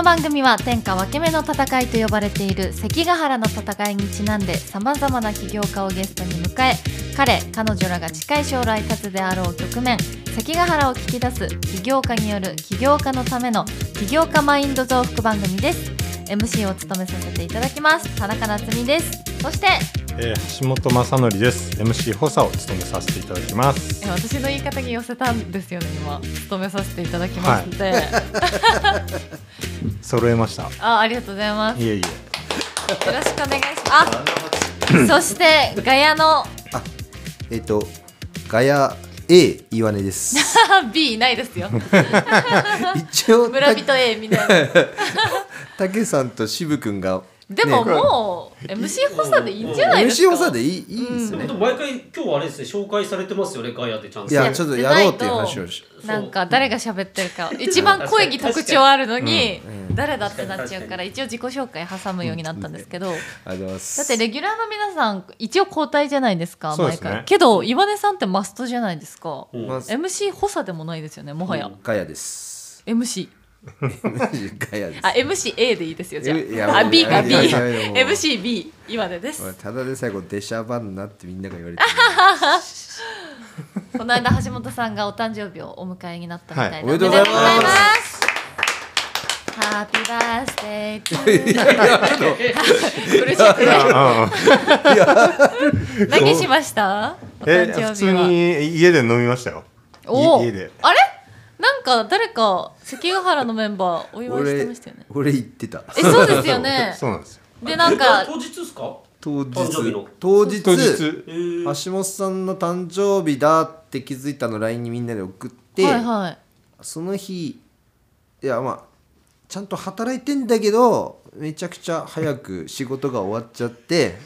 この番組は天下分け目の戦いと呼ばれている関ヶ原の戦いにちなんでさまざまな起業家をゲストに迎え彼彼女らが近い将来立つであろう局面関ヶ原を聞き出す起業家による起業家のための起業家マインド増幅番組です。MC を務めさせていただきます。田中夏実です。そしてえー、橋本正則です。MC 補佐を務めさせていただきます。え私の言い方に寄せたんですよね今務めさせていただきますって、揃えました。あありがとうございます。いえいえ。よろしくお願いします。あそしてガヤの。えっ、とガヤ A 岩根です。B いないですよ 一応村人 A みたいな たけさんと渋くんがでもねもう MC 補佐でいいんじゃないですか？MC 補佐でいいいいですね。でも毎回今日はあれですね紹介されてますよねガヤでちゃんと。いやちょっとやろうっていう話をし。なんか誰が喋ってるか一番声に特徴あるのに誰だってなっちゃうから一応自己紹介挟むようになったんですけどありがとうございます。だってレギュラーの皆さん一応交代じゃないですか毎そうですね。回。けど岩根さんってマストじゃないですか。MC 補佐でもないですよねもはや。ガヤです。MC ガヤです。あ MC A でいいですよじゃあ。あ B かい B やいやいやもう。MCB 岩根です。ただで最後出しゃばんなってみんなが言われて この間橋本さんがお誕生日をお迎えになったみたいな、はいおめでとうございます。すハッピーバースデートゥー嬉しくない何しましたおえ誕生日は普通に家で飲みましたよおであれなんか誰か関ヶ原のメンバーお祝いして俺ましたよね。俺言ってた。えそうですよね。そうなんですよ。でなんか当日ですか？当日。誕生日の当日。橋本さんの誕生日だって気づいたの LINE にみんなで送って、はいはい。その日いやまあちゃんと働いてんだけどめちゃくちゃ早く仕事が終わっちゃって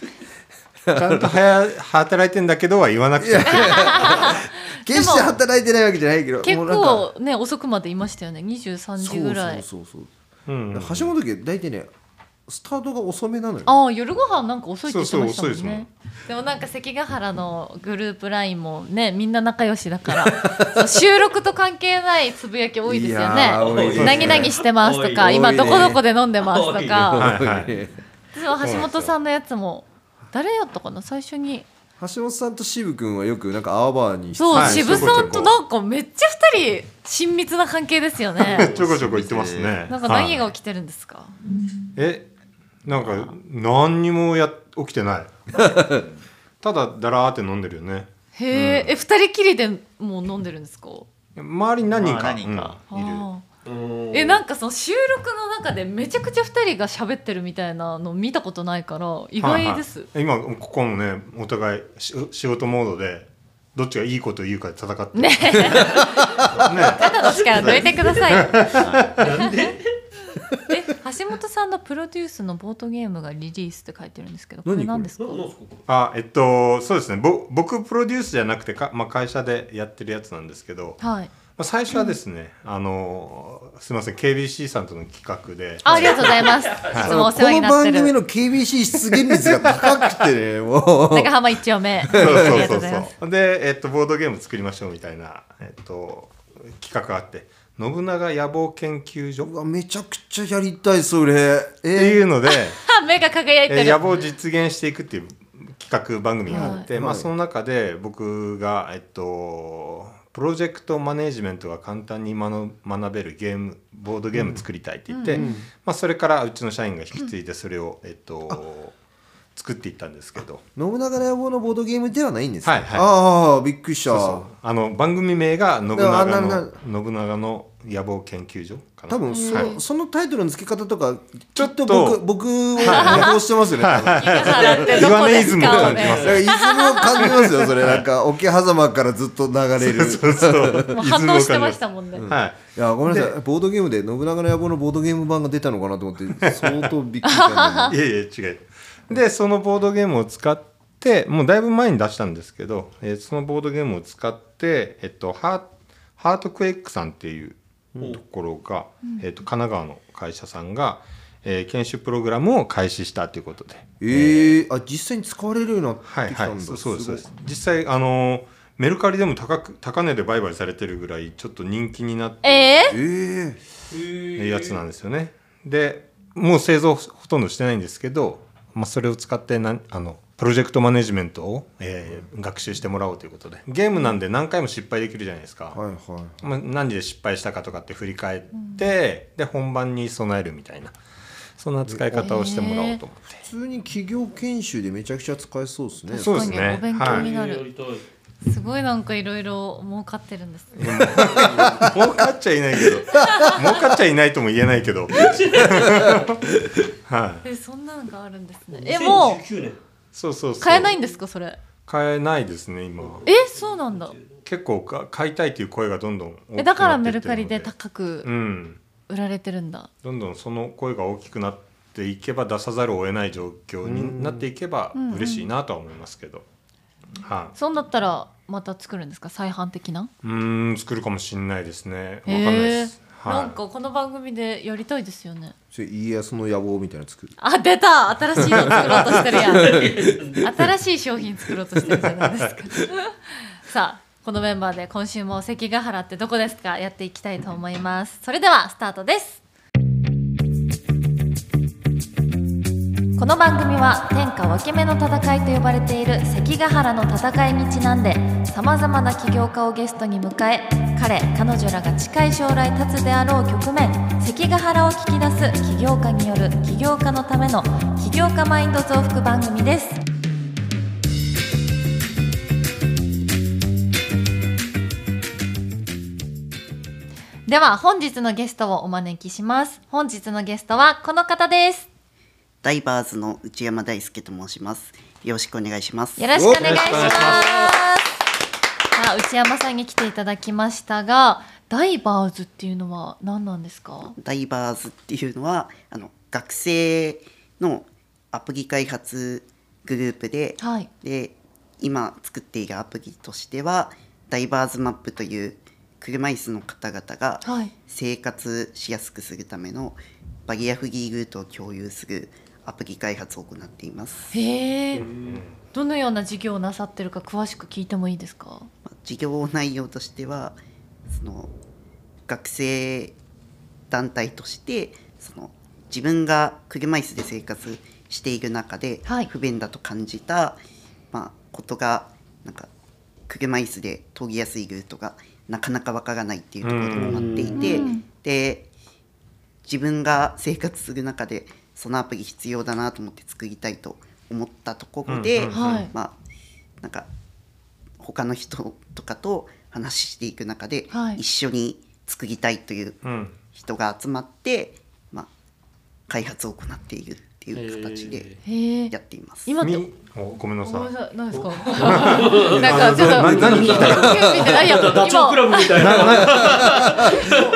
ちゃんと早働いてんだけどは言わなくて。も 決して働いてないわけじゃないけど。結構ね遅くまでいましたよね。23時ぐらい。そうそうそう。うん。そう橋本家大体ねスタートが遅めなのよ。ああ夜ご飯なんか遅いって言ってましたもんそうそう遅いねでもなんか関ヶ原のグループラインもねみんな仲良しだから。収録と関係ないつぶやき多いですよいやねー多いですね。何々してますとか多い今ねどこどこで飲んでますとか。はいはい。でも橋本さんのやつも誰やったかな？最初に。橋本さんと渋君はよくなんかアワバーにそう、はい。渋さんとなんかめっちゃ二人親密な関係ですよね。ちょこちょこ言ってますね。なんか何はいが起きてるんですか、えなんか何にもや起きてない。ただだらーって飲んでるよね。へえ、え二人きりでもう飲んでるんですか？周りに何人か,、まあ何人か。うん。いるえなんかその収録の中でめちゃくちゃ2人が喋ってるみたいなの見たことないから意外です、はいはい。今ここもねお互いし仕事モードでどっちがいいこと言うかで戦ってる。ね ね肩の力抜いてください。なんで？え橋本さんのプロデュースのボードゲームがリリースって書いてるんですけどこれ？何何ですかななんですか？これあえっとそうですね。ぼ僕プロデュースじゃなくてか、まあ、会社でやってるやつなんですけど、まはいあ、最初はですね、あのすみません KBC さんとの企画であありがとうございます。い。つもお世話になっの番組の KBC 出現率が高くてね もう。長浜一丁目。あそうりそうそう。がとうございます。そうで、えっと、ボードゲーム作りましょうみたいな、えっと、企画があって信長野望研究所。っうわめちゃくちゃやりたいそれ。てえいうので、あ 目が輝いてる。えー野望を実現していくっていう企画番組があって、まあ、その中で僕が、えっと、プロジェクトマネジメントが簡単に学学べるゲームボードゲーム作りたいって言って、まあ、それからうちの社員が引き継いでそれを、えっと、作っていったんですけど。信長の野望のボードゲームではないんですか、はいはい。ああびっくりした。そうそう。あの番組名が信あ長の信長の野望研究所かな？多分そ,、はい。そのタイトルの付け方とかちょっとき僕僕を模倣してますよね、多分。関ヶ原ってどこですか岩根イズムを感じますイズムを感じますよそれ。なんか桶狭間からずっと流れる。そうそう 反応してましたもんね、はい。い。やごめんなさい。ボードゲームで信長の野望のボードゲーム版が出たのかなと思って相当びっくりした いやいや違う。でそのボードゲームを使ってもうだいぶ前に出したんですけど、えーそのボードゲームを使って、えっと、ハーハートクエイクさんっていうところが、えっと、神奈川の会社さんが、えー研修プログラムを開始したということで。えー、あ実際に使われるようになってはいきたんだ、はいそうそうですそうです。ごい実際あのメルカリでも高く高値で売買されてるぐらいちょっと人気になってえー、えー、るやつなんですよね。でもう製造ほとんどしてないんですけど、まあ、それを使ってなんあのプロジェクトマネジメントを、えー学習してもらおうということで。ゲームなんで何回も失敗できるじゃないですか、はいはいまあ、何で失敗したかとかって振り返って、で本番に備えるみたいなそんな使い方をしてもらおうと思って、普通に企業研修でめちゃくちゃ使えそうですね。そうですね。お勉強になる、やりたいすごいなんかいろいろ儲かってるんですね。儲かっちゃいないけど。儲かっちゃいないとも言えないけど。はい。えそんなのがあるんですね。えも2019年そうそうそう。う買えないんですかそれ？買えないですね今。えそうなんだ。結構か買いたいという声がどんどん大きくなっていってるのえだからメルカリで高くうん。売られてるんだ。どんどんその声が大きくなっていけば出さざるを得ない状況になっていけばうん嬉しいなとは思いますけど、はい、そうなったらまた作るんですか？再販的な？うーん作るかもしれないですね。わかんないです、はい、なんかこの番組でやりたいですよね。家康の野望みたいなの作る。あ出た！新しいの作ろうとしてるやん。新しい商品作ろうとしてるじゃないですか。さあこのメンバーで今週も関ヶ原ってどこですか？やっていきたいと思います。それではスタートです。この番組は天下分け目の戦いと呼ばれている関ヶ原の戦いにちなんでさまざまな起業家をゲストに迎え彼彼女らが近い将来立つであろう局面関ヶ原を聞き出す起業家による起業家のための起業家マインド増幅番組ですでは本日のゲストをお招きします本日のゲストはこの方ですダイバーズの内山大輔と申します。よろしくお願いします。よろしくお願いします。あ内山さんに来ていただきましたが、ダイバーズっていうのは何なんですか？ダイバーズっていうのはあの学生のアプリ開発グループで、はい。で今作っているアプリとしてはダイバーズマップという車椅子の方々がはい。生活しやすくするためのバリアフリールートを共有するアプリ開発を行っています。へえ。どのような事業をなさってるか詳しく聞いてもいいですか？まあ事業内容としてはその学生団体としてその自分が車椅子で生活している中ではい。不便だと感じた、まあ、ことがなんか車椅子で通りやすいルートがなかなかわからないっていうところでもあっていてうん。で自分が生活する中でそのアプリ必要だなと思って作りたいと思ったところで、まあなんか他の人とかと話していく中で、はい一緒に作りたいといううん人が集まって、まあ、開発を行っているっていう形でや。っています。今って。ごめんなさいなですか？なんかちょっとな何聞いいやいやダチョウ倶楽部みたいな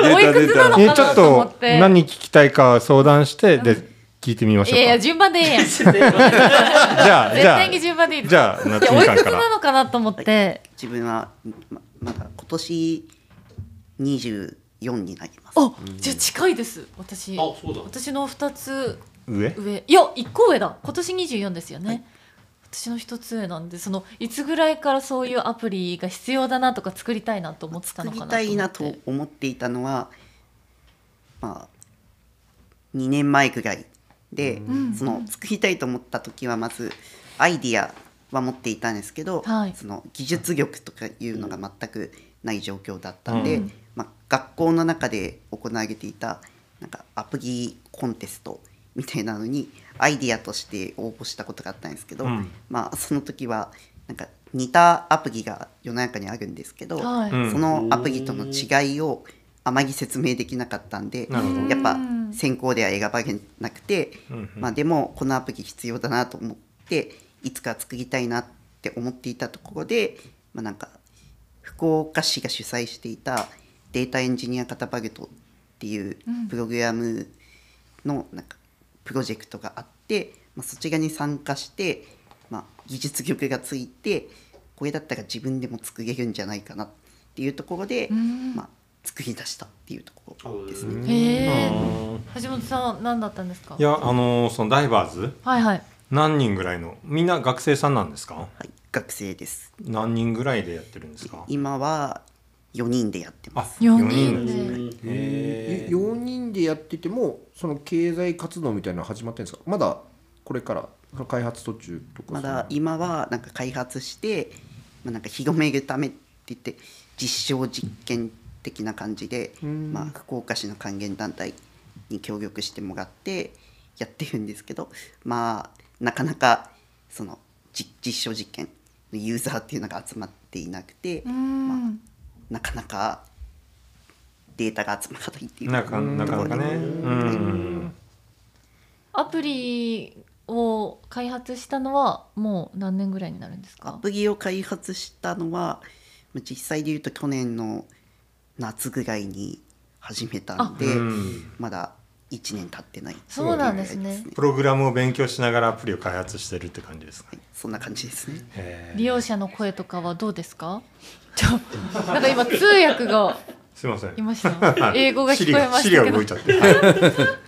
今おいくつなのかなえちょっと思っとて。何聞きたいか相談してで聞いてみましょかいうやいや順番でええやん。絶 じゃあじゃ対にあ順番でいいです。じゃあおいくつ夏みかんからなのかなと思って。自分はままだ今年24になります。あ、じゃあ近いです。私。あそうだ私の二つ上？上。いや、一個上だ。今年二十四ですよね。私の一つ上なんで、そのいつぐらいからそういうアプリが必要だなとか作りたいなと思ってたのかな作りたいなと思っていたのはまあ2年前ぐらいで、ん。その作りたいと思った時はまずアイディアは持っていたんですけど、はい。その技術力とかいうのが全くない状況だったんで、うん。まあ、学校の中で行われていたなんかアプリコンテストみたいなのにアイディアとして応募したことがあったんですけど、うん。まあその時はなんか似たアプリが世の中にあるんですけど、はい。うん。そのアプリとの違いをあまり説明できなかったんでなるほど。やっぱうん。選考では選ばれなくて、うんうん。まあ、でもこのアプリ必要だなと思っていつか作りたいなって思っていたところで、まあ、なんか福岡市が主催していたデータエンジニアカタパルトっていううん。プログラムのなんかプロジェクトがあって、まあ、そちらに参加して、まあ、技術力がついてこれだったら自分でも作れるんじゃないかなっていうところで、うん。まあ、作り出したっていうところですね。へ橋本さん何だったんですか？い。やあのーそのダイバーズ？はいはい。何人ぐらいの？みんな学生さんなんですか？はい、学生です。何人ぐらいでやってるんですか？今は4人でやってまあす。四4人人で。なんですねへえー4人でやっててもその経済活動みたいなのは始まってるんですか？まだこれから開発途中とかまだ今はなんか開発して、まあ、なんか広めるためって言って実証実験的な感じで、まあ、福岡市の還元団体に協力してもらってやってるんですけどまあなかなかその実実証実験のユーザーっていうのが集まっていなくて、まあ、なかなかデータが集まらないっていうなかなかなかね。うん。アプリを開発したのはもう何年ぐらいになるんですアかプリを開発したのはまあ実際で言うと去年の夏ぐらいに始めたんで、うん。まだ1年経ってない。そうなんですね。プログラムを勉強しながらアプリを開発してるって感じですかはいそんな感じですね。利用者の声とかはどうですか？ちょなんか今通訳がすいません。いました。英語が聞こえましたけど。シリが動いちゃって。はい。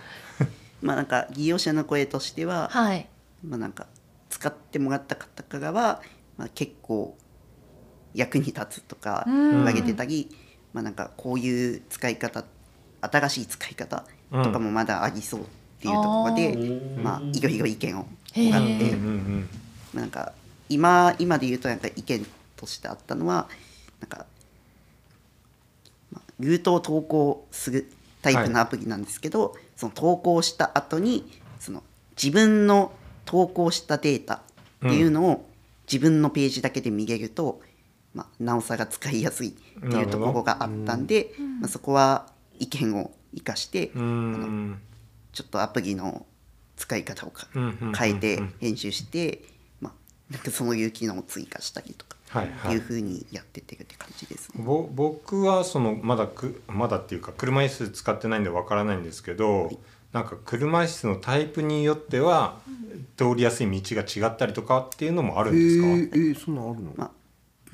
まあなんか利用者の声としては、はい。まあなんか使ってもらった方からは、まあ、結構役に立つとかうん。言われてたり、まあなんかこういう使い方新しい使い方とかもまだありそうっていうところで、まあいろいろ意見をもらっへてまあなんか今今で言うとなんか意見としてあったのはなんか、まあ、ルートを投稿するタイプのアプリなんですけど、その投稿した後にその自分の投稿したデータっていうのを自分のページだけで見れると、まあ、なおさら使いやすいっていうところがあったんで、まあ、そこは意見を生かして、うん。うんちょっとアプリの使い方をか変えて編集して、まあ、なんかそういう機能を追加したりとかはいはい。いうふうにやってってるって感じですね。ぼ僕はそのまだくまだっていうか車椅子使ってないんでわからないんですけど、なんか車椅子のタイプによっては通りやすい道が違ったりとかっていうのもあるんですか、えー、えー、そんなんあるの、まあ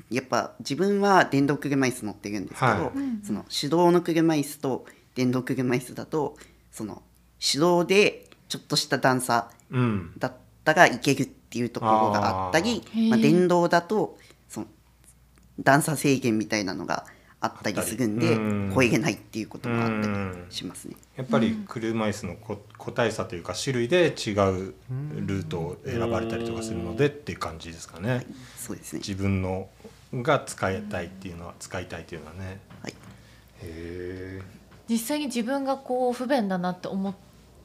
やっぱ自分は電動車椅子乗ってるんですけど、はい。その手動の車椅子と電動車椅子だとその手動でちょっとした段差うん。だったらいけるっていうところがあったりあー。まあ、電動だとその段差制限みたいなのがあったりするんで超えれないっていうこともあったりうんしますね。やっぱり車椅子のこ個体差というか種類で違うルートを選ばれたりとかするのでっていう感じですかね。そうですね。自分のが使いたいっていうのは使いたいっていうのはね。はい。へ実際に自分がこう不便だなって思っ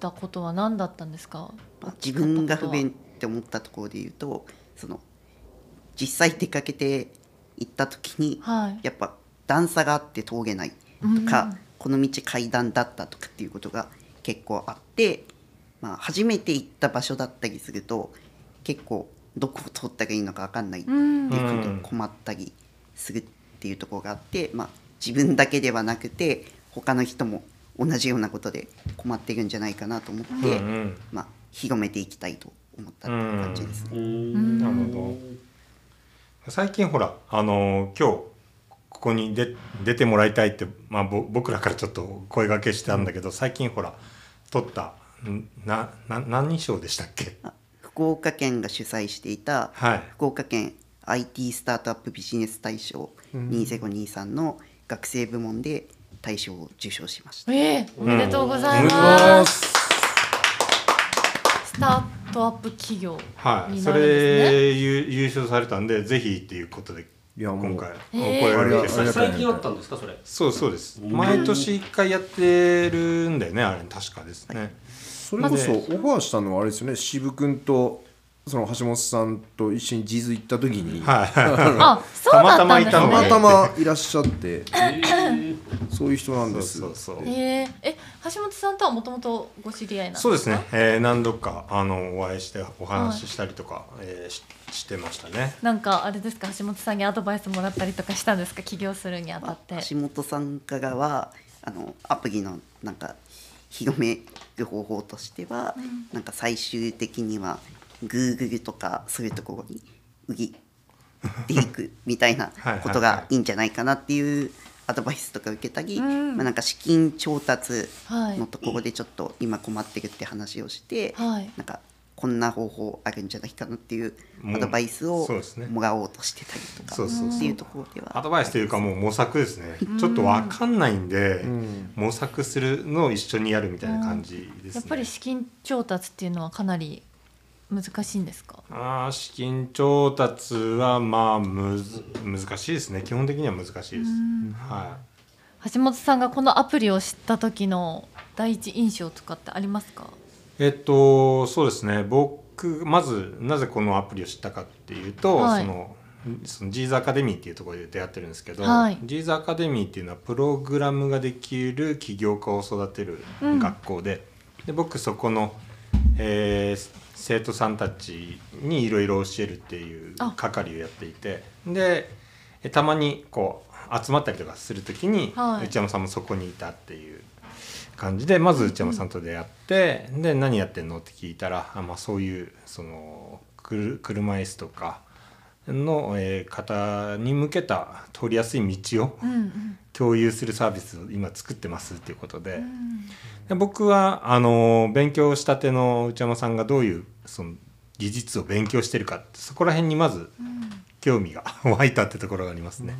たことは何だったんですか？まあ自分が不便って思ったところで言うとその実際出かけて行った時に、はい。やっぱ段差があって峠ないとか、この道階段だったとかっていうことが結構あって、まあ、初めて行った場所だったりすると結構どこを通ったらいいのか分かんない。っていうことに困ったりするっていうところがあって、まあ、自分だけではなくて他の人も同じようなことで困ってるんじゃないかなと思って、うんうん。まあ、広めていきたいと思ったっていう感じですね。なるほど。最近ほらあの今日ここに出出てもらいたいって、まあ、ぼ僕らからちょっと声掛けしたんだけど最近ほら取ったんなな何賞でしたっけ？あ福岡県が主催していたはい。福岡県 IT スタートアップビジネス大賞2023の学生部門で大賞を受賞しました。ええおめでとうございおめでとうございま。ますスタートアップ企業はい、そ。れ優優勝されたんでぜひっていうことでいやもう今回。おへー最近あったんですかそれ。そうそうです。毎年一回やってるんだよねあれ確かですね、それこそオファーしたのはあれですよね。渋君とその橋本さんと一緒にジーズ行った時に、はい。あ、そうだったんですたまね。たまたまいらっしゃって。そういう人なんそうです。そうそうへえ、え、橋本さんとはもともとご知り合いなんですか？そうですね、えー何度かあのお会いしてお話ししたりとか、えーししてましたね。なんかあれですか、橋本さんにアドバイスもらったりとかしたんですか、起業するにあたって。橋本さんからはあのアプリのなんか広める方法としては、なんか最終的には Google とかそういうところに売りていくみたいな ことがいいんじゃないかなっていうアドバイスとか受けたり、うん。まあ、なんか資金調達はい。のところでちょっと今困ってるって話をして、はい。なんかこんな方法あるんじゃないかなっていうアドバイスをそうですねもらおうとしてたりとかそうそうそう。っていうところでは。アドバイスというかもう模索ですね。ちょっと分かんないんで、模索するのを一緒にやるみたいな感じですね。やっぱり資金調達っていうのはかなり難しいんですか？あー資金調達はまあむず難しいですね。基本的には難しいです、は橋本さんがこのアプリを知った時の第一印象とかってありますか？いえっとそうですね。僕まずなぜこのアプリを知ったかっていうと、はい。そのそのジーズアカデミーっていうところで出会ってるんですけど、はい。ジーズアカデミーっていうのはプログラムができる起業家を育てるうん。学校で,、で僕そこの、えー生徒さんたちにいろいろ教えるっていうあ。係をやっていてでえたまにこう集まったりとかする時に、はい。内山さんもそこにいたっていう感じでまず内山さんと出会って、で何やってんの？って聞いたらあ、まあ、そういうそのくる車椅子とかの、えー方に向けた通りやすい道をうんうん。共有するサービスを今作ってますっていうことで,、で僕はあの勉強したての内山さんがどういうその技術を勉強してるかってそこら辺にまず興味が 湧いたってところがありますね。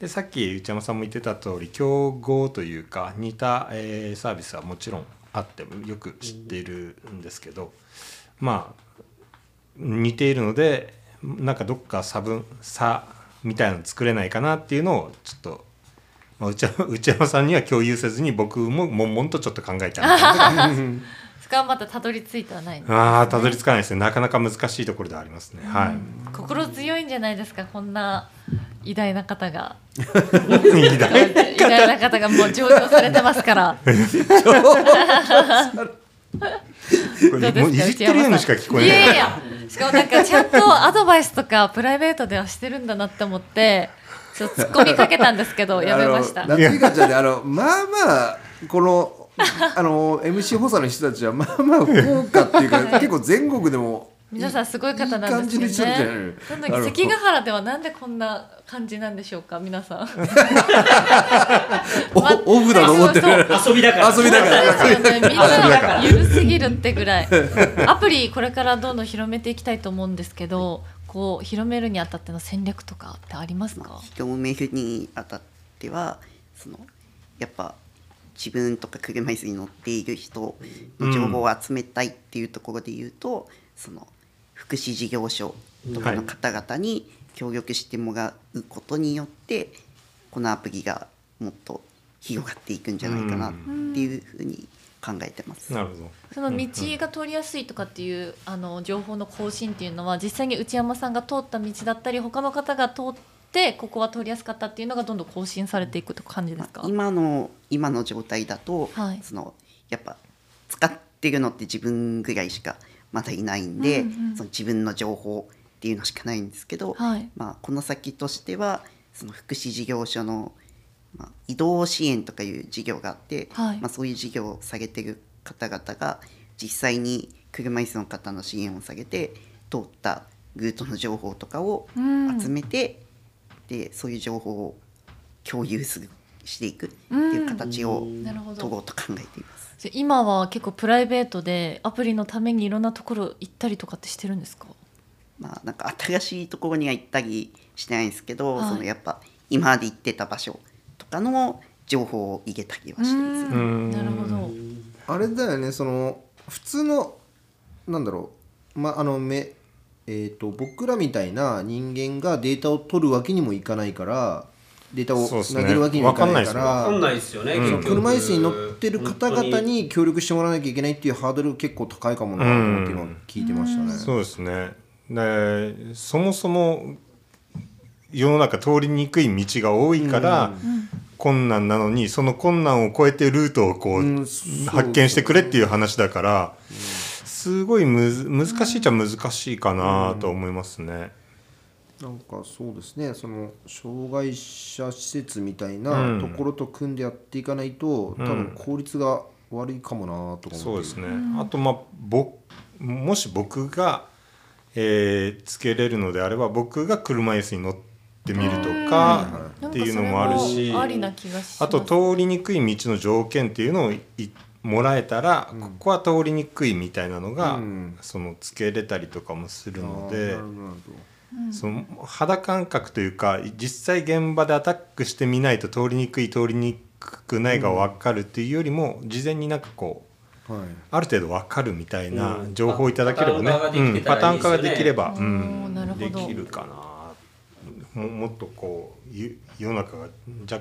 でさっき内山さんも言ってた通り競合というか似た、えーサービスはもちろんあってよく知っているんですけどまあ似ているのでなんかどっか差分差みたいなの作れないかなっていうのをちょっと、まあ、内山内山さんには共有せずに僕も悶々とちょっと考えたみたいな。そ こはまたたどり着いてはないんですああたどり着かないですね。なかなか難しいところではありますね、はい。心強いんじゃないですか？こんな偉大な方が。偉大偉大な方がもう上場されてますから。これもういじってるようにしか聞こえいない。やいや。しかもなんかちゃんとアドバイスとかプライベートではしてるんだなって思ってちょっと突っ込みかけたんですけどやめました。あの夏井香ちゃんねあのまあまあこの あの MC 補佐の人たちはまあまあ豪華っていうか 結構全国でも皆さんすごい方なんですよね。関ヶ原ではなんでこんな感じなんでしょうか皆さん。おオフだと思ってる遊びだから遊びだからみんな緩すぎるってぐらいアプリこれからどんどん広めていきたいと思うんですけどこう広めるにあたっての戦略とかってありますか広めるにあたってはそのやっぱ自分とか車椅子に乗っている人の情報を集めたいっていうところで言うと、その福祉事業所とかの方々に協力してもらうことによって、このアプリがもっと広がっていくんじゃないかなっていうふうに考えてます。なるほど。その道が通りやすいとかっていうあの情報の更新っていうのは実際に内山さんが通った道だったり他の方が通ってここは通りやすかったっていうのがどんどん更新されていくと感じですか、今の今の状態だと、はい。そのやっぱ使ってるのって自分ぐらいしかまだいないんで、うんうんその自分の情報っていうのしかないんですけど、はい。まあ、この先としてはその福祉事業所の、まあ、移動支援とかいう事業があって、はい。まあ、そういう事業を下げてる方々が実際に車椅子の方の支援を下げて通ったルートの情報とかをうん。集めて、でそういう情報を共有するしていくっていう形を取ろうと考えています。今は結構プライベートでアプリのためにいろんなところ行ったりとかってしてるんですか？まあ、なんか新しいところには行ったりしてないんですけど、はい。そのやっぱ今まで行ってた場所とかの情報を入れたりはしてます。うん。なるほど。あれだよねその普通のなんだろう。まああのめえー、と僕らみたいな人間がデータを取るわけにもいかないからデータを投げるわけにもいかないかわらわかんないですよね、うん。結局。車椅子に乗ってる方々に協力してもらわなきゃいけないっていうハードル結構高いかもなと思って今聞いてましたね。そうですね。でそもそも世の中通りにくい道が多いから、困難なのにその困難を越えてルートをこう、発見してくれっていう話だから、すごいむず難しいっちゃ難しいかなと思いますね。なんかそうですね。その障害者施設みたいなところと組んでやっていかないと、多分効率が悪いかもなとか思って。そうですね、あとまあぼもし僕が、えーつけれるのであれば僕が車椅子に乗ってみるとかっていうのもあるしなんありな気がします。あと通りにくい道の条件っていうのをいもらえたら、ここは通りにくいみたいなのが、うん。そのつけれたりとかもするのでその肌感覚というか実際現場でアタックしてみないと通りにくい通りにくくないが分かるっていうよりも事前になんかこうどはい。ある程度分かるみたいなうん。情報をいただければね、パターン化ができうんてたパターン化がらいいですよねできれば、できるかな。ももっとこうゆ世の中がじゃ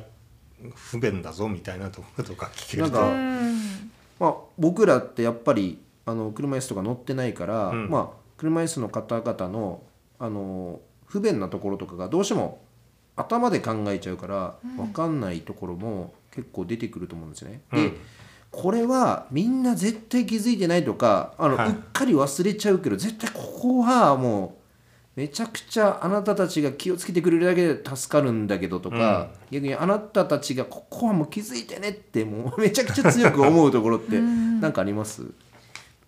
不便だぞみたいなところとか聞けると。なんかうん。まあ、僕らってやっぱりあの車椅子とか乗ってないから、うん。まあ、車椅子の方々のあの不便なところとかがどうしても頭で考えちゃうから分かんないところも結構出てくると思うんですね。でうん。これはみんな絶対気づいてないとかあの、はい。うっかり忘れちゃうけど絶対ここはもうめちゃくちゃあなたたちが気をつけてくれるだけで助かるんだけどとか、逆にあなたたちがここはもう気づいてねってもう めちゃくちゃ強く思うところって何かあります？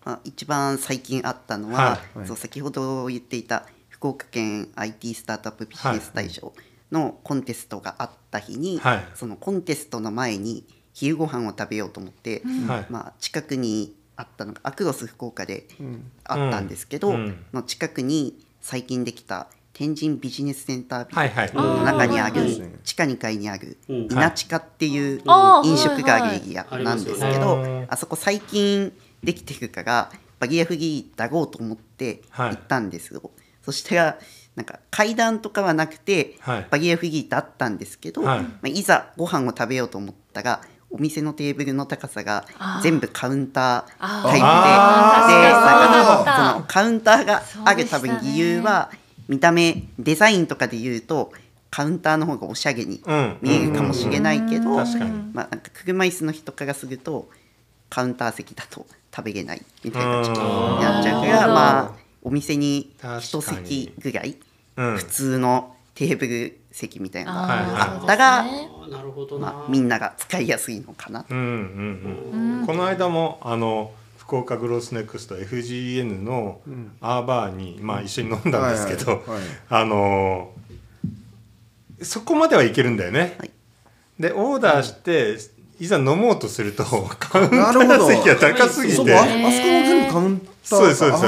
まあ、一番最近あったのは、はい。はい。そう先ほど言っていた福岡県 IT スタートアップビジネス大賞のコンテストがあった日に、はい。そのコンテストの前に昼ご飯を食べようと思って、はい。まあ、近くにあったのがアクロス福岡であったんですけど、うん。うん。の近くに最近できた天神ビジネスセンタービはいはい。ルの中にある地下2階にあるうん。稲地下っていう飲食があエリアなんですけどあそこ最近できてるからバリアフリーだろうと思ってはい。行ったんですよ、そしたらなんか階段とかはなくて、はい。バリアフリーだったんですけど、はい。まあ、いざご飯を食べようと思ったらお店のテーブルの高さが全部カウンタータイプでであー確かに。なんかそのカウンターがある多分理由は見た目デザインとかで言うとカウンターの方がおしゃれにうん。見えるかもしれないけど、うん。確かに。まあ、なんか車椅子の人からするとカウンター席だと食べれないみたいな感じにうんなっちゃうからまあお店に一席ぐらいうん。普通のテーブル席みたいなのがあーあったら、そうですねあーなるほどな、まあ、みんなが使いやすいのかな。うんうんうん。この間もあの福岡グロースネクスト FGN のアーバーに、まあ、一緒に飲んだんですけど、はいはいはい。あのーそこまではいけるんだよね。はい。でオーダーして、いざ飲もうとするとカウンター席が高すぎて。ああそこも全部カウンターか。そうですそうです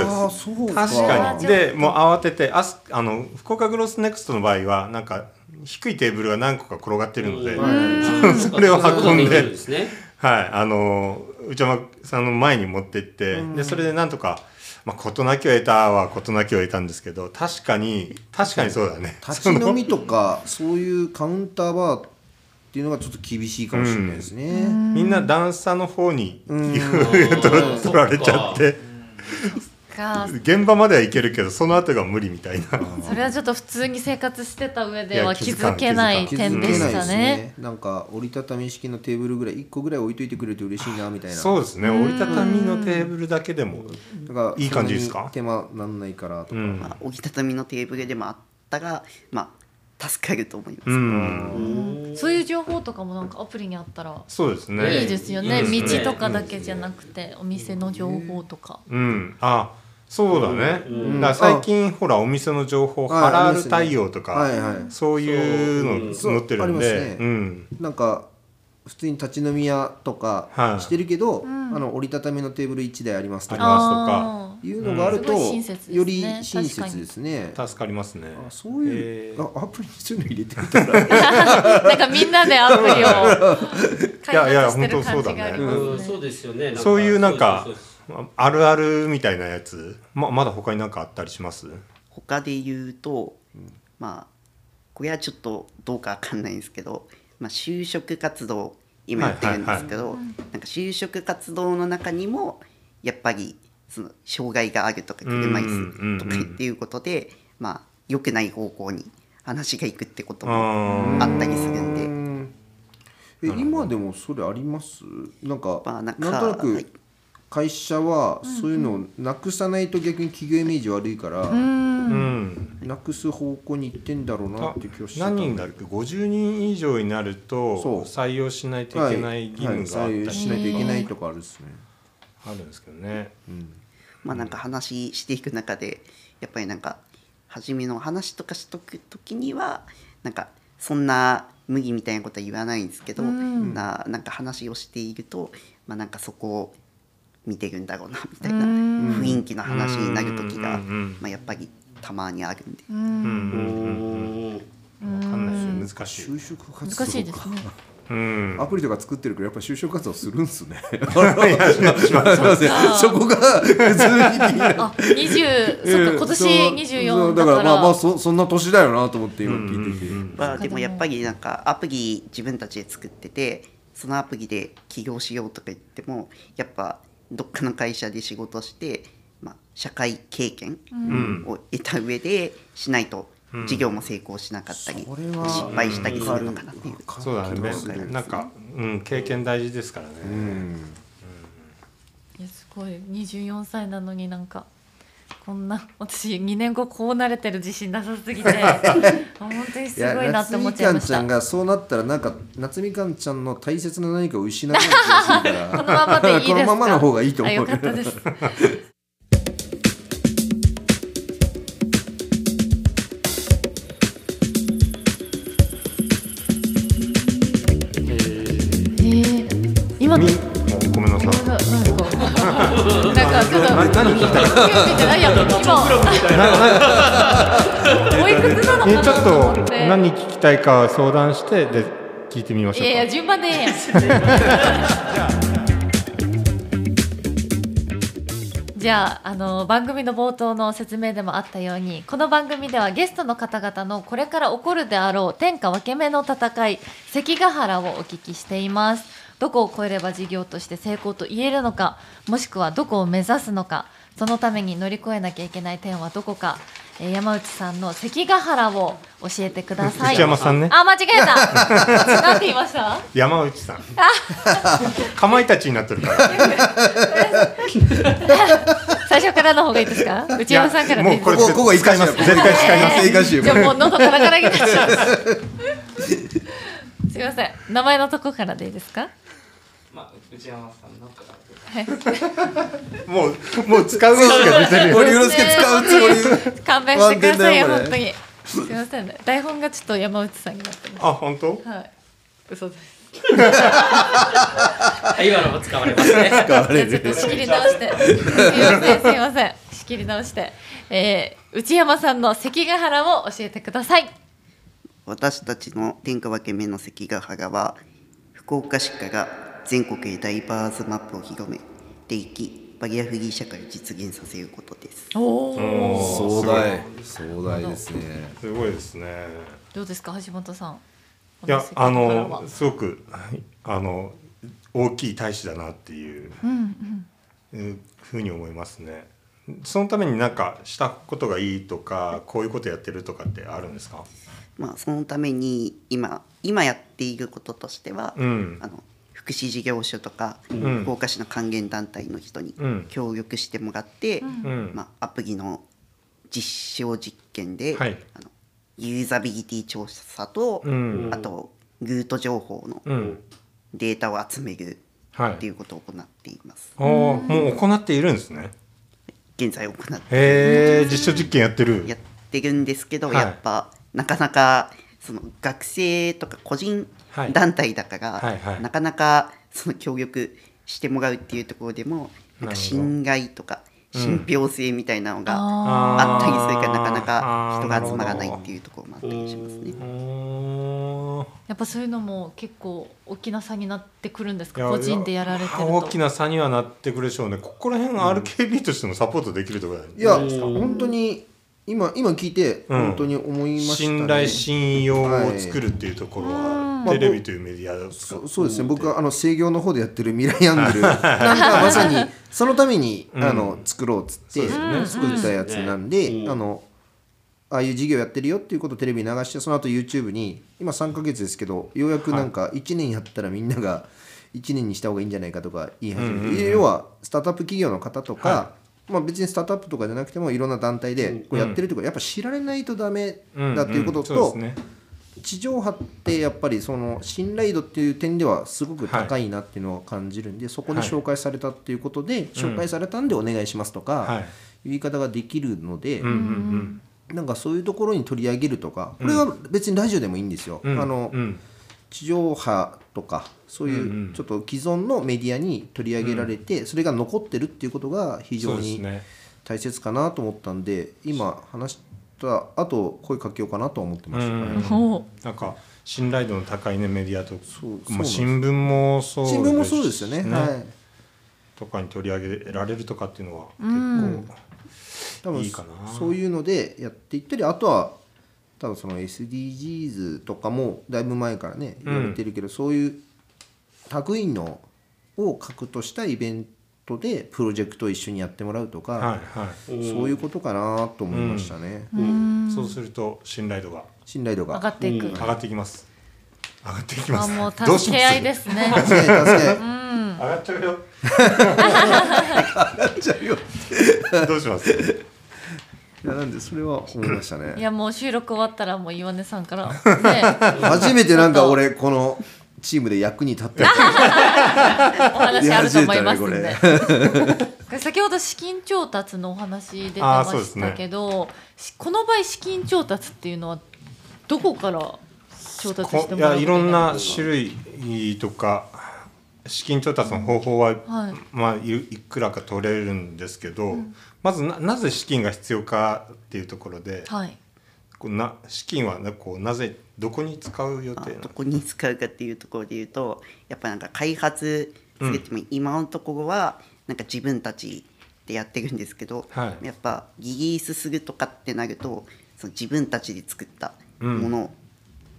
そうか。確かに。でもう慌ててあすあの福岡グロースネクストの場合はなんか低いテーブルが何個か転がってるので、うん。それを運んでねはい、あの内山さんの前に持って行って、でそれでなんとか、まあ、事なきを得たは事なきを得たんですけど確かに確かにそうだね。立ち飲みとかそういうカウンターバーっていうのがちょっと厳しいかもしれないですね。みんな段差の方にうん。取取られちゃって。か。現場までは行けるけどその後が無理みたいな。それはちょっと普通に生活してた上ではい気づけない点でしけないですたね。ね。なんか折りたたみ式のテーブルぐらい1個ぐらい置いといてくれると嬉しいなみたいな。そうですね。折りたたみのテーブルだけでもだからいい感じですか？手間なんないからとか。うん。まあ、折りたたみのテーブルでもあったら、まあ、助かると思います。うん。そういう情報とかもなんかアプリにあったらそうですね。いいですよね。いいですね。道とかだけじゃなくてお店の情報とか。うん。あそうだね、うん。だ最近ほらお店の情報はいハラール対応とか、はいはい。そういうの載ってるんで。そうありますね。うん。なんか普通に立ち飲み屋とかはい。してるけど、ん。あの折りたたみのテーブル1台ありますとか。というのがあると、より親切ですね。助かりますね。あそういう、えー。あアプリにそういうの入れてみたら。なんかみんなでアプリをいやいや開発してる感じがありますうん、そうね。ですよね。そういうなんかあるあるみたいなやつ。ままだ他になんかあったりします？他で言うと、まあこれはちょっとどうかわかんないんですけど、まあ、就職活動今やってるんですけど、なんか就職活動の中にもやっぱりその障害があるとか車椅子とかっていうことで、まあ良くない方向に話がいくってこともああったりするんで、うんえ今でもそれあります？なんか,、まあなんかなんとなくはい会社はそういうのをなくさないと逆に企業イメージ悪いから、うん。なくす方向に行ってんだろうなあって気がしてた何人だっけ？50人以上になると採用しないといけない義務があはい。はい、ったりしないといけないとかあるですね、あるんですけどね。まあなんか話していく中でやっぱりなんか初めの話とかしとく時にはなんかそんな麦みたいなことは言わないんですけど、うん。ななんか話をしていると、まあ、なんかそこを見てるんだろうな みたいなうん。雰囲気の話になる時が、まあ、やっぱりたまにあるんで。うん。うんうんうんおーわかんないですよ。難しい。就職活動か。難しいですね。うん。アプリとか作ってるけどやっぱ就職活動するんすね。そこが普通にあ20そっか今年24だから。だからまあまあそそんな年だよなと思って今聞いてて、まあ、でもやっぱりなん。かアプリ自分たちで作ってて。そのアプリで起業しようとか言ってもやっぱどっかの会社で仕事して、まあ、社会経験うん。を得た上でしないと事業も成功しなかったり、それは失敗したりするのかなっていう。そうだね。わかるなんか、うん、経験大事ですからね、うん。いやすごい。24歳なのになんかこんな私2年後こうなれてる自信なさすぎてあ 本当にすいやごいなって夏み思っちゃいました。かんちゃんがそうなったらなんか夏みかんちゃんの大切な何かを失うような気がするから。このままこのままの方がいいと思う。あよかったです。えー、今ななんかなんかちょっとな何聞きたいや今おいくつなのかなえちょっと何聞きたいか相談してで聞いてみましょう。かいやいや順番でええやんじゃああの番組の冒頭の説明でもあったようにこの番組ではゲストの方々のこれから起こるであろう天下分け目の戦い関ヶ原をお聞きしていますどこを超えれば事業として成功と言えるのかもしくはどこを目指すのかそのために乗り越えなきゃいけない点はどこか、えー山内さんの関ヶ原を教えてください。内山さんね。あ間違えた。なんて言いました？山内さん。かまいたちになってるから。最初からの方がいいですか？内山さんからでいいですか？もうこれここここ使います。絶対使います。正解しようじゃあもう喉カラカラになっちゃうすみません。名前のとこからでいいですか？まあ、内山さんのもうもう使う意識が出てるよ。森之助使うつもり。勘弁してください。よ本当に。すみませんね。台本がちょっと山内さんになってまあ本当？すはい。嘘です。はい今のも使われますね。使われる。と仕切り直して。すみませんすみません。仕切り直して、えー、内山さんの関ヶ原を教えてください。私たちの天下分け目の関ヶ原は福岡市から全国へダイバーズマップを広めていきバリアフリー社会を実現させることです。おお壮大壮大ですね。すごいですね。どうですか橋本さん。いやあのすごくあの大きい大使だなっていううんうんうん。ふうに思いますね。そのためになんかしたことがいいとかこういうことやってるとかってあるんですか？まあそのために今今やっていることとしては、うん。あの福祉事業所とか、ん。福岡市の還元団体の人にうん。協力してもらって、うん。まあ、アプリの実証実験で、はい。あのユーザビリティ調査と、うん。あとルート情報のうん。データを集めるはい。っていうことを行っています。おーもう行っているんですね。現在行ってへえ実証実験やってる。やってるんですけど、はい。やっぱなかなかその学生とか個人はい。団体だから、はいはい。なかなかその協力してもらうっていうところでもなんか侵害とかうん。信憑性みたいなのがああったりするから、なかなかあー人が集まらないっていうところもあったりしますね。やっぱそういうのも結構大きな差になってくるんですいやか個人でやられてると。大きな差にはなってくるでしょうね。ここら辺 RKB としてもサポートできるところだよねいやうん本当に今今聞いてうん。本当に思いましたね、信頼信用を作るっていうところは、はい。テレビというメディアを使そうそうですね。僕はあの制御の方でやってる未来アングル。なんかまさにそのために、うん。あの作ろうっつって、そうですよね。作ったやつなんで、うん。あのああいう事業やってるよっていうことをテレビに流してその後 YouTube に今3ヶ月ですけどようやくなんか1年やったらみんなが1年にした方がいいんじゃないかとか言い始めて、うんうんうん。要はスタートアップ企業の方とか、はまあ、別にスタートアップとかじゃなくてもいろんな団体でこうやってるってことはやっぱ知られないとダメだっていうことと、んんそうですね。地上波ってやっぱりその信頼度っていう点ではすごく高いなっていうのを感じるんで、そこに紹介されたっていうことで、紹介されたんでお願いしますとか、言い方ができるので、なんかそういうところに取り上げるとかこれは別にラジオでもいいんですよ。うんあのうん。地上波とかそういうんちょっと既存のメディアに取り上げられて、それが残ってるっていうことが非常に大切かなと思ったんで今話した後声かけようかなとは思ってました、うんはい。おうなんか信頼度の高いねメディアとまあ、新聞もそう新聞もそうですよね。はい。とかに取り上げられるとかっていうのはうん。結多分いいかな。そういうのでやっていったりあとは多分その SDGs とかもだいぶ前からね言われてるけど、そういう類のを核としたイベントでプロジェクトを一緒にやってもらうとか、構はいはい。そういうことかなと思いましたね、そうすると信頼度が。信頼度が。上がっていく、上がっていきます。上がっていきます。あもうどうします？助け合いですね助け助け上がっちゃうよ どうします？いやなんでそれは思いましたいねやもう収録終わったらもう岩根さんから。ね。初めてなんか俺このチームで役に立ってる お話あると思いますんで。出始これ。先ほど資金調達のお話出てましたけど、しこの場合資金調達っていうのはどこから調達してもらうやいろんな種類とか資金調達の方法は、はい。まあ、いいくらか取れるんですけど、まずななぜ資金が必要かっていうところで、はい。こうな資金はなこうなぜどこに使う予あ定なの？どこに使うかっていうところで言うとやっぱなんか開発するっても今のところはなんか自分たちでやってるんですけど、はい。やっぱリリースするとかってなるとその自分たちで作ったもの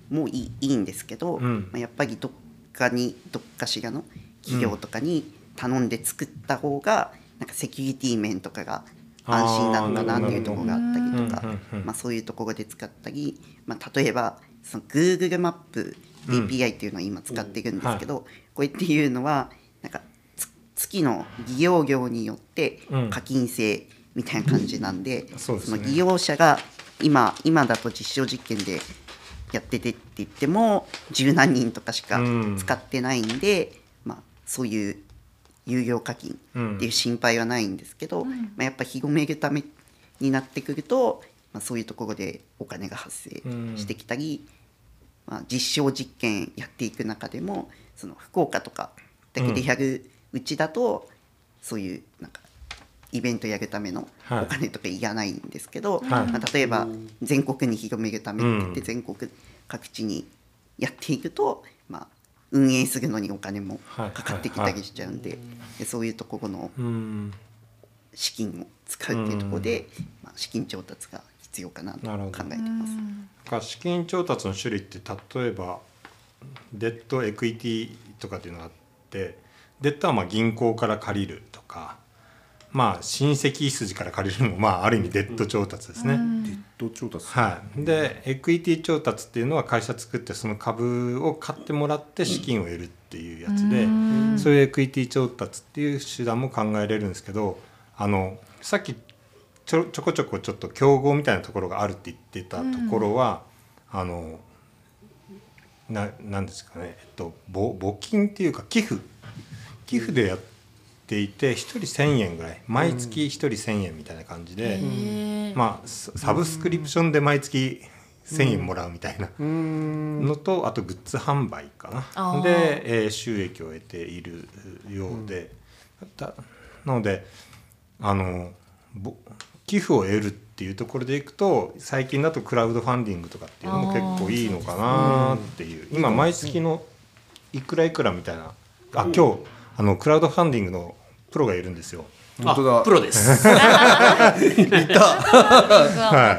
もいい,、いいんですけど、うん。まあやっぱりどっかにどっかしらの企業とかに頼んで作った方がなんかセキュリティ面とかが安心なのかなっていうところがあったりとかまあ、そういうところで使ったり、まあ、例えばその Google マップ API っていうのを今使ってるんですけど、これっていうのはなんかつ月の利用業によってうん。課金制みたいな感じなんで、その利用者が今今だと実証実験でやっててって言っても十何人とかしかうん。使ってないんで、まあ、そういう有料課金っていう心配はないんですけど、まあ、やっぱ広めるためになってくると、まあ、そういうところでお金が発生してきたり、まあ、実証実験やっていく中でもその福岡とかだけでやるうちだと、そういうなんかイベントやるためのはい。お金とかいらないんですけど、はい。まあ、例えば全国に広めるためって言ってうん全国各地にやっていくと、まあ、運営するのにお金もはい。かかってきたりしちゃうんで,、でそういうところのうん。資金を使うっていうところで、まあ、資金調達が必要かなと考えてます。か資金調達の種類って例えばデットエクイティとかっていうのがあってデットはまあ銀行から借りるとかまあ親戚筋から借りるのもまあある意味デット調達ですね。デット調達。はい、でエクイティ調達っていうのは会社作ってその株を買ってもらって資金を得るっていうやつで、そういうエクイティ調達っていう手段も考えれるんですけどあのさっきちょちょこちょこちょっと競合みたいなところがあるって言ってたところは、あのななんですかね、えっと、ぼ募金っていうか寄付。寄付でやっていて1人1,000円ぐらい。毎月1人1,000円みたいな感じで。まあササブスクリプションで毎月1,000円もらうみたいなのとあとグッズ販売かな。で、えー収益を得ているようで、だなのであのぼ寄付を得るっていうところでいくと最近だとクラウドファンディングとかっていうのも結構いいのかなっていう。今毎月のいくらいくらみたいな。あ今日あのクラウドファンディングのプロがいるんですよ。本当だ。あプロです。は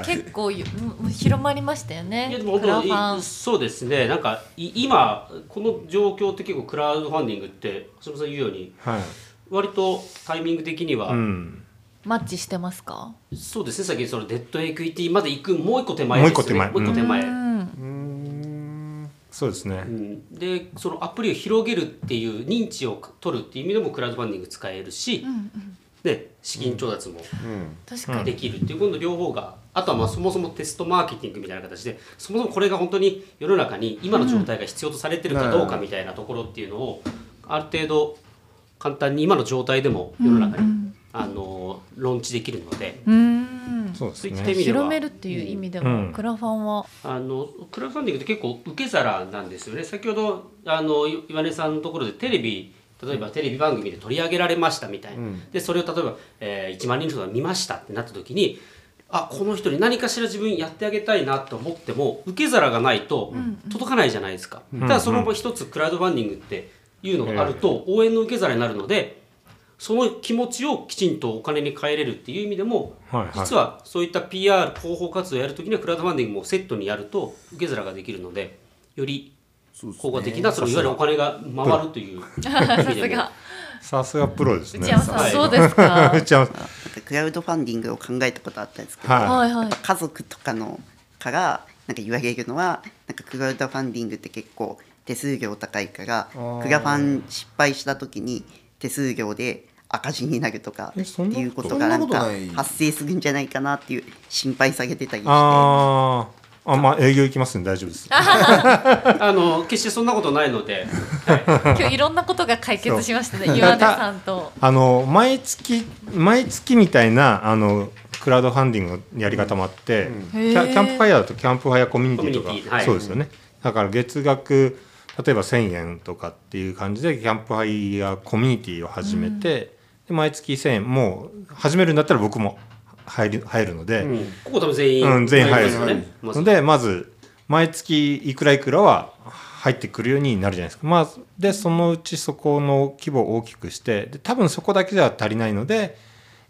い結構広まりましたよね。いやでもクラ本当ファン。いそうですね。なんかい今この状況って結構クラウドファンディングって橋本さん言うようにはい。割とタイミング的には、うん。マッチしてますか？そうですね。先にそのデットエクイティまで行くもう一個手前もうですね。一個手前。もう一個手前、うんそうですね。うん。でそのアプリを広げるっていう認知を取るっていう意味でもクラウドファンディング使えるし、で資金調達も確かにできるっていう今度両方があとはまあそもそもテストマーケティングみたいな形でそもそもこれが本当に世の中に今の状態が必要とされてるかどうかみたいなところっていうのをある程度簡単に今の状態でも世の中にあのローンチできるので。うーん。そうですね。広めるっていう意味でも、うん。クラファンは？あのクラウドファンディングって結構受け皿なんですよね。先ほどあのい岩根さんのところでテレビ例えばテレビ番組で取り上げられましたみたいな、でそれを例えば、えー1万人の人が見ましたってなった時にあこの人に何かしら自分やってあげたいなと思っても受け皿がないと届かないじゃないですか、ただその一つクラウドファンディングっていうのがあると応援の受け皿になるのでその気持ちをきちんとお金に変えれるっていう意味でも、はいはい。実はそういった PR 広報活動をやるときにはクラウドファンディングもセットにやると受け皿ができるのでより効果的なそのいわゆるお金が回るというさ意味でも。すが。さすがプロですね。内山さん、はい。そうですか？クラウドファンディングを考えたことあったんですけど、はい。家族とかのからなんか言われるのはなんかクラウドファンディングって結構手数料高いからー。クラファン失敗した時に手数料で赤字になるとかっていうことがなんか発生するんじゃないかなっていう心配されてたりして。あーあまあ営業行きますんで大丈夫です。あの決してそんなことないので、はい。今日いろんなことが解決しましたね。岩根さんと。あの毎月毎月みたいなあのクラウドファンディングのやり方もあって、キャキャンプファイヤーだとキャンプファイヤーコミュニティとか。はい。そうですよね、だから月額例えば1000円とかっていう感じでキャンプファイヤーコミュニティを始めて、で毎月1000円もう始めるんだったら僕も入る入るので、うん。ここ多分全員、うん、全員入る。ますよね。までまず毎月いくらいくらは入ってくるようになるじゃないですか、まあ、でそのうちそこの規模を大きくしてで多分そこだけじゃ足りないので、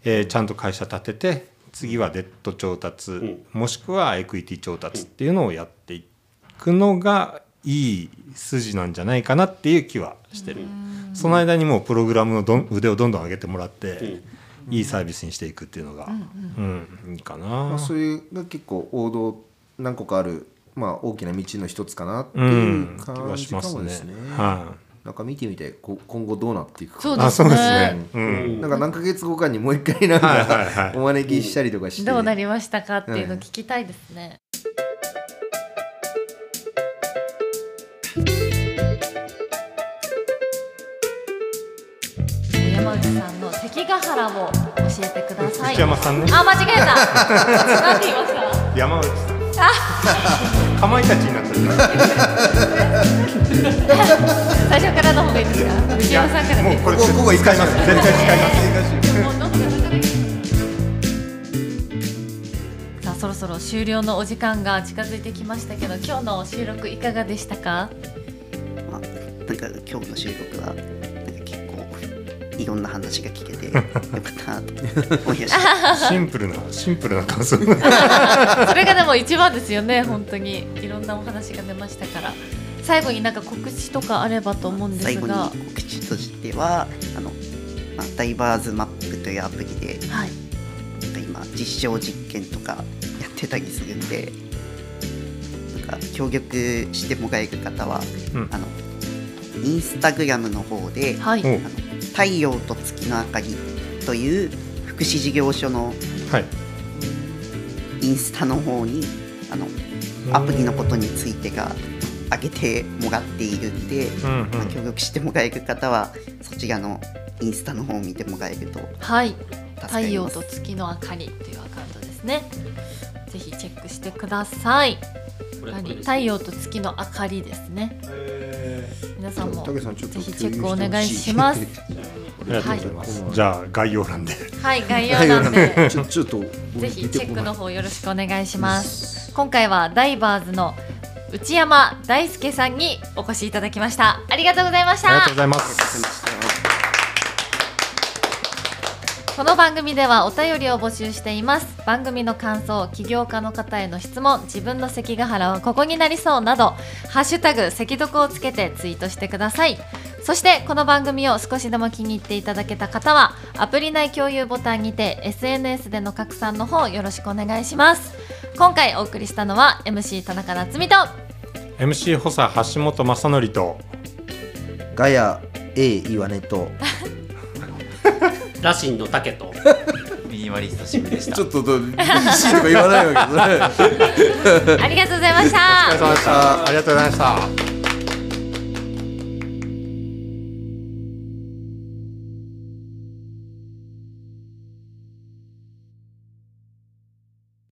えーちゃんと会社立てて次はデッド調達、ん。もしくはエクイティ調達っていうのをやっていくのがいい筋なんじゃないかなっていう気はしてる、その間にもうプログラムのどん腕をどんどん上げてもらって、いいサービスにしていくっていうのが、うんいいかな、まあ、それが結構王道何個かある、まあ、大きな道の一つかなってう、いうん感気がしじすね。もですね。。はい。なんか見てみてこ今後どうなっていくか。そうあ、そうですね。う。うん。んなんか何ヶ月後かにもう一回なんはいはいはいかお招きしたりとかして、どうなりましたかっていうの聞きたいですね、関ヶ原を教えてください内山さんね。あ間違えたなんて言いました山内さん。かまいたちになったじゃ最初からの方がいいですか？内山さんからん。もうねこれここ使います。絶対使います。あそろそろ終了のお時間が近づいてきましたけど今日の収録いかがでしたか？まあ、なんか今日の収録はいろんな話が聞けて よかったなと思いました。シンプルなシンプルな感想。それがでも一番ですよね本当に。いろんなお話が出ましたから。最後になんか告知とかあればと思うんで最後にすが告知としてはあの、まあ、ダイバーズマップというアプリではい。今実証実験とかやってたりするんでなんか協力してもらえる方は、うん。あのインスタグラムの方で、はい。おあの太陽と月の明かりという福祉事業所のはい。インスタの方にあのアプリのことについてが上げてもらっているんで、うんうん。まあ協力してもらえる方はそちらのインスタの方を見てもらえるとはい。助か太陽ります。と月の明かりというアカウントですね。ぜひチェックしてください。太陽と月の明かりですね皆さんもぜひチェックお願いします ありがとうございます。じゃあ概要欄で。はい概要欄でちょっとぜひチェックの方よろしくお願いします。今回はダイバーズの内山大輔さんにお越しいただきました。ありがとうございましたありがとうご。ざいます。この番組ではお便りを募集しています。番組の感想、起業家の方への質問、自分の関ヶ原はここになりそうなど、ハッシュタグ関読をつけてツイートしてください。そしてこの番組を少しでも気に入っていただけた方はアプリ内共有ボタンにて SNS での拡散の方よろしくお願いします今回お送りしたのは MC 田中夏実と MC 補佐橋本正則と。ガヤ A 岩根と ラシンの竹と ミニマリストシムでしたちょっとど DC とか言わないわけですね ありがとうございましたお疲れ様でした。ありがとうございました。